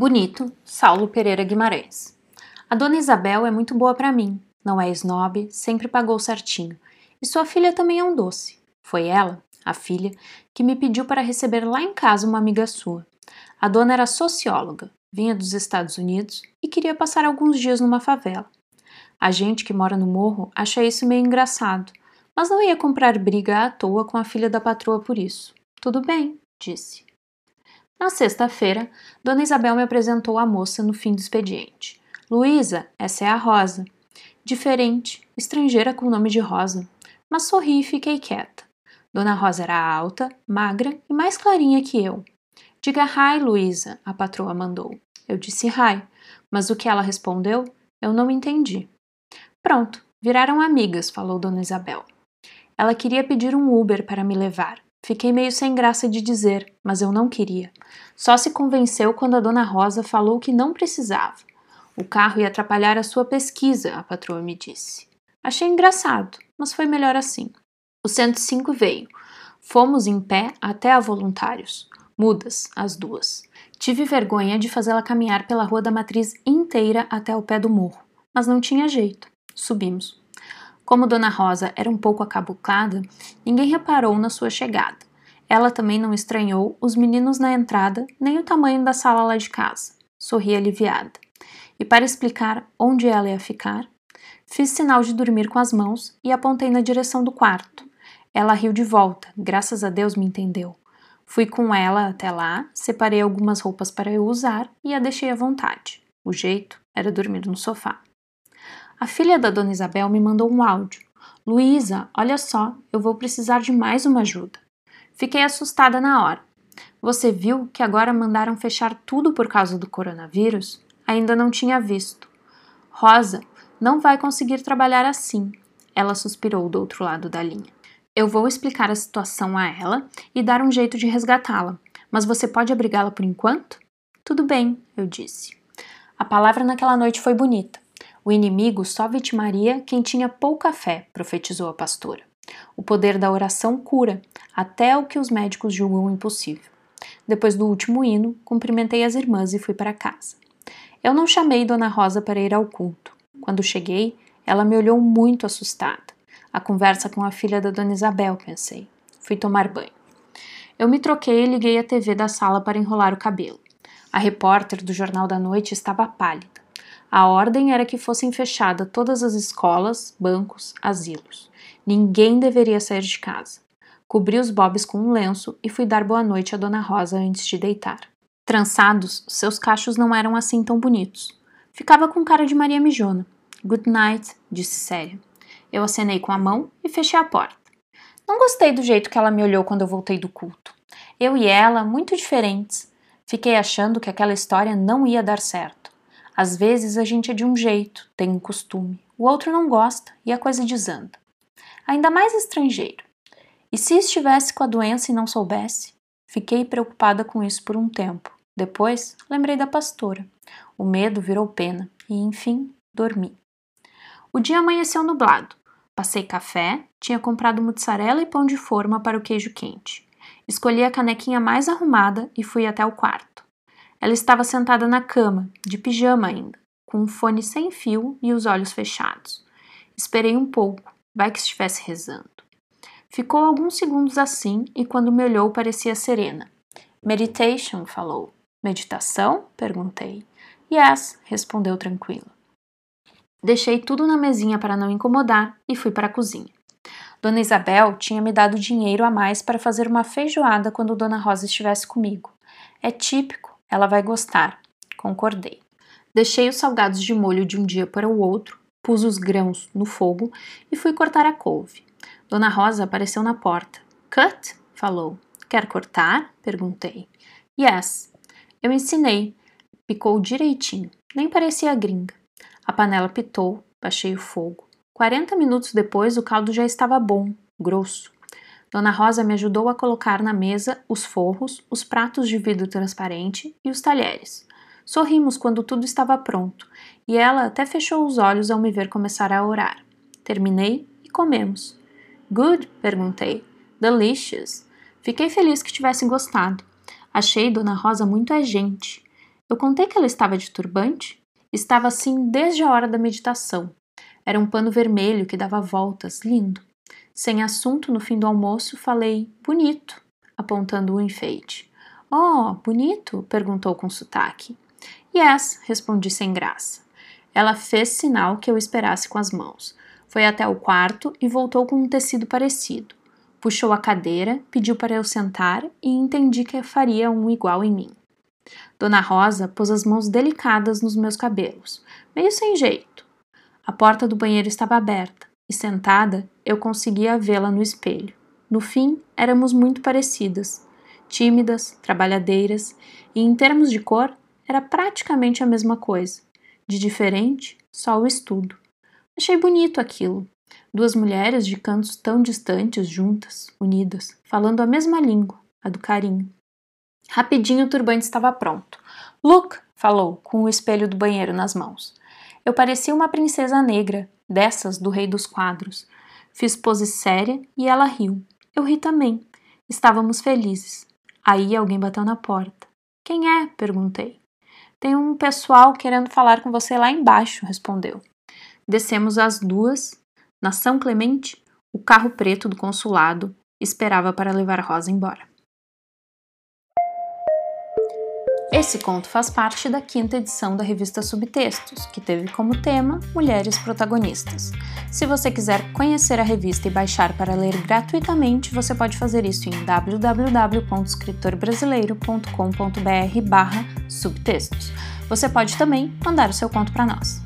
Bonito, Saulo Pereira Guimarães. A dona Isabel é muito boa para mim. Não é snob, sempre pagou certinho. E sua filha também é um doce. Foi ela, a filha, que me pediu para receber lá em casa uma amiga sua. A dona era socióloga, vinha dos Estados Unidos e queria passar alguns dias numa favela. A gente que mora no morro acha isso meio engraçado, mas não ia comprar briga à toa com a filha da patroa por isso. Tudo bem, disse. Na sexta-feira, Dona Isabel me apresentou a moça no fim do expediente. Luísa, essa é a Rosa. Diferente, estrangeira com o nome de Rosa. Mas sorri e fiquei quieta. Dona Rosa era alta, magra e mais clarinha que eu. Diga hi, Luísa, a patroa mandou. Eu disse hi, mas o que ela respondeu, eu não entendi. Pronto, viraram amigas, falou Dona Isabel. Ela queria pedir um Uber para me levar. Fiquei meio sem graça de dizer, mas eu não queria. Só se convenceu quando a dona Rosa falou que não precisava. O carro ia atrapalhar a sua pesquisa, a patroa me disse. Achei engraçado, mas foi melhor assim. O 105 veio. Fomos em pé até a voluntários. Mudas, as duas. Tive vergonha de fazê-la caminhar pela rua da matriz inteira até o pé do morro, mas não tinha jeito. Subimos. Como Dona Rosa era um pouco acabucada, ninguém reparou na sua chegada. Ela também não estranhou os meninos na entrada, nem o tamanho da sala lá de casa. Sorri aliviada. E para explicar onde ela ia ficar, fiz sinal de dormir com as mãos e apontei na direção do quarto. Ela riu de volta, graças a Deus me entendeu. Fui com ela até lá, separei algumas roupas para eu usar e a deixei à vontade. O jeito era dormir no sofá. A filha da dona Isabel me mandou um áudio. Luísa, olha só, eu vou precisar de mais uma ajuda. Fiquei assustada na hora. Você viu que agora mandaram fechar tudo por causa do coronavírus? Ainda não tinha visto. Rosa, não vai conseguir trabalhar assim. Ela suspirou do outro lado da linha. Eu vou explicar a situação a ela e dar um jeito de resgatá-la, mas você pode abrigá-la por enquanto? Tudo bem, eu disse. A palavra naquela noite foi bonita. O inimigo só vitimaria quem tinha pouca fé, profetizou a pastora. O poder da oração cura, até o que os médicos julgam impossível. Depois do último hino, cumprimentei as irmãs e fui para casa. Eu não chamei Dona Rosa para ir ao culto. Quando cheguei, ela me olhou muito assustada. A conversa com a filha da Dona Isabel, pensei. Fui tomar banho. Eu me troquei e liguei a TV da sala para enrolar o cabelo. A repórter do Jornal da Noite estava pálida. A ordem era que fossem fechadas todas as escolas, bancos, asilos. Ninguém deveria sair de casa. Cobri os bobs com um lenço e fui dar boa noite à Dona Rosa antes de deitar. Trançados, seus cachos não eram assim tão bonitos. Ficava com cara de Maria Mijona. Good night, disse séria. Eu acenei com a mão e fechei a porta. Não gostei do jeito que ela me olhou quando eu voltei do culto. Eu e ela, muito diferentes. Fiquei achando que aquela história não ia dar certo. Às vezes a gente é de um jeito, tem um costume, o outro não gosta e a coisa desanda. Ainda mais estrangeiro. E se estivesse com a doença e não soubesse? Fiquei preocupada com isso por um tempo. Depois, lembrei da pastora. O medo virou pena e, enfim, dormi. O dia amanheceu nublado. Passei café, tinha comprado mussarela e pão de forma para o queijo quente. Escolhi a canequinha mais arrumada e fui até o quarto. Ela estava sentada na cama, de pijama ainda, com um fone sem fio e os olhos fechados. Esperei um pouco, vai que estivesse rezando. Ficou alguns segundos assim e quando me olhou parecia serena. Meditation, falou. Meditação? perguntei. Yes, respondeu tranquila. Deixei tudo na mesinha para não incomodar e fui para a cozinha. Dona Isabel tinha me dado dinheiro a mais para fazer uma feijoada quando Dona Rosa estivesse comigo. É típico, ela vai gostar. Concordei. Deixei os salgados de molho de um dia para o outro, pus os grãos no fogo e fui cortar a couve. Dona Rosa apareceu na porta. Cut? falou. Quer cortar? perguntei. Yes. Eu ensinei. Picou direitinho. Nem parecia gringa. A panela pitou, baixei o fogo. Quarenta minutos depois, o caldo já estava bom, grosso. Dona Rosa me ajudou a colocar na mesa os forros, os pratos de vidro transparente e os talheres. Sorrimos quando tudo estava pronto, e ela até fechou os olhos ao me ver começar a orar. Terminei e comemos. Good? perguntei. Delicious. Fiquei feliz que tivessem gostado. Achei Dona Rosa muito agente. Eu contei que ela estava de turbante? Estava assim desde a hora da meditação. Era um pano vermelho que dava voltas, lindo. Sem assunto, no fim do almoço, falei bonito, apontando o enfeite. Oh, bonito? perguntou com sotaque. Yes, respondi sem graça. Ela fez sinal que eu esperasse com as mãos. Foi até o quarto e voltou com um tecido parecido. Puxou a cadeira, pediu para eu sentar e entendi que faria um igual em mim. Dona Rosa pôs as mãos delicadas nos meus cabelos, meio sem jeito. A porta do banheiro estava aberta e, sentada, eu conseguia vê-la no espelho. No fim, éramos muito parecidas, tímidas, trabalhadeiras e, em termos de cor, era praticamente a mesma coisa. De diferente, só o estudo. Achei bonito aquilo. Duas mulheres de cantos tão distantes, juntas, unidas, falando a mesma língua, a do carinho. Rapidinho o turbante estava pronto. Look! falou, com o espelho do banheiro nas mãos. Eu parecia uma princesa negra, dessas do rei dos quadros. Fiz pose séria e ela riu. Eu ri também. Estávamos felizes. Aí alguém bateu na porta. Quem é? perguntei. Tem um pessoal querendo falar com você lá embaixo, respondeu. Descemos as duas. Na São Clemente, o carro preto do consulado esperava para levar Rosa embora. Esse conto faz parte da quinta edição da revista Subtextos, que teve como tema Mulheres Protagonistas. Se você quiser conhecer a revista e baixar para ler gratuitamente, você pode fazer isso em www.escritorbrasileiro.com.br/subtextos. Você pode também mandar o seu conto para nós.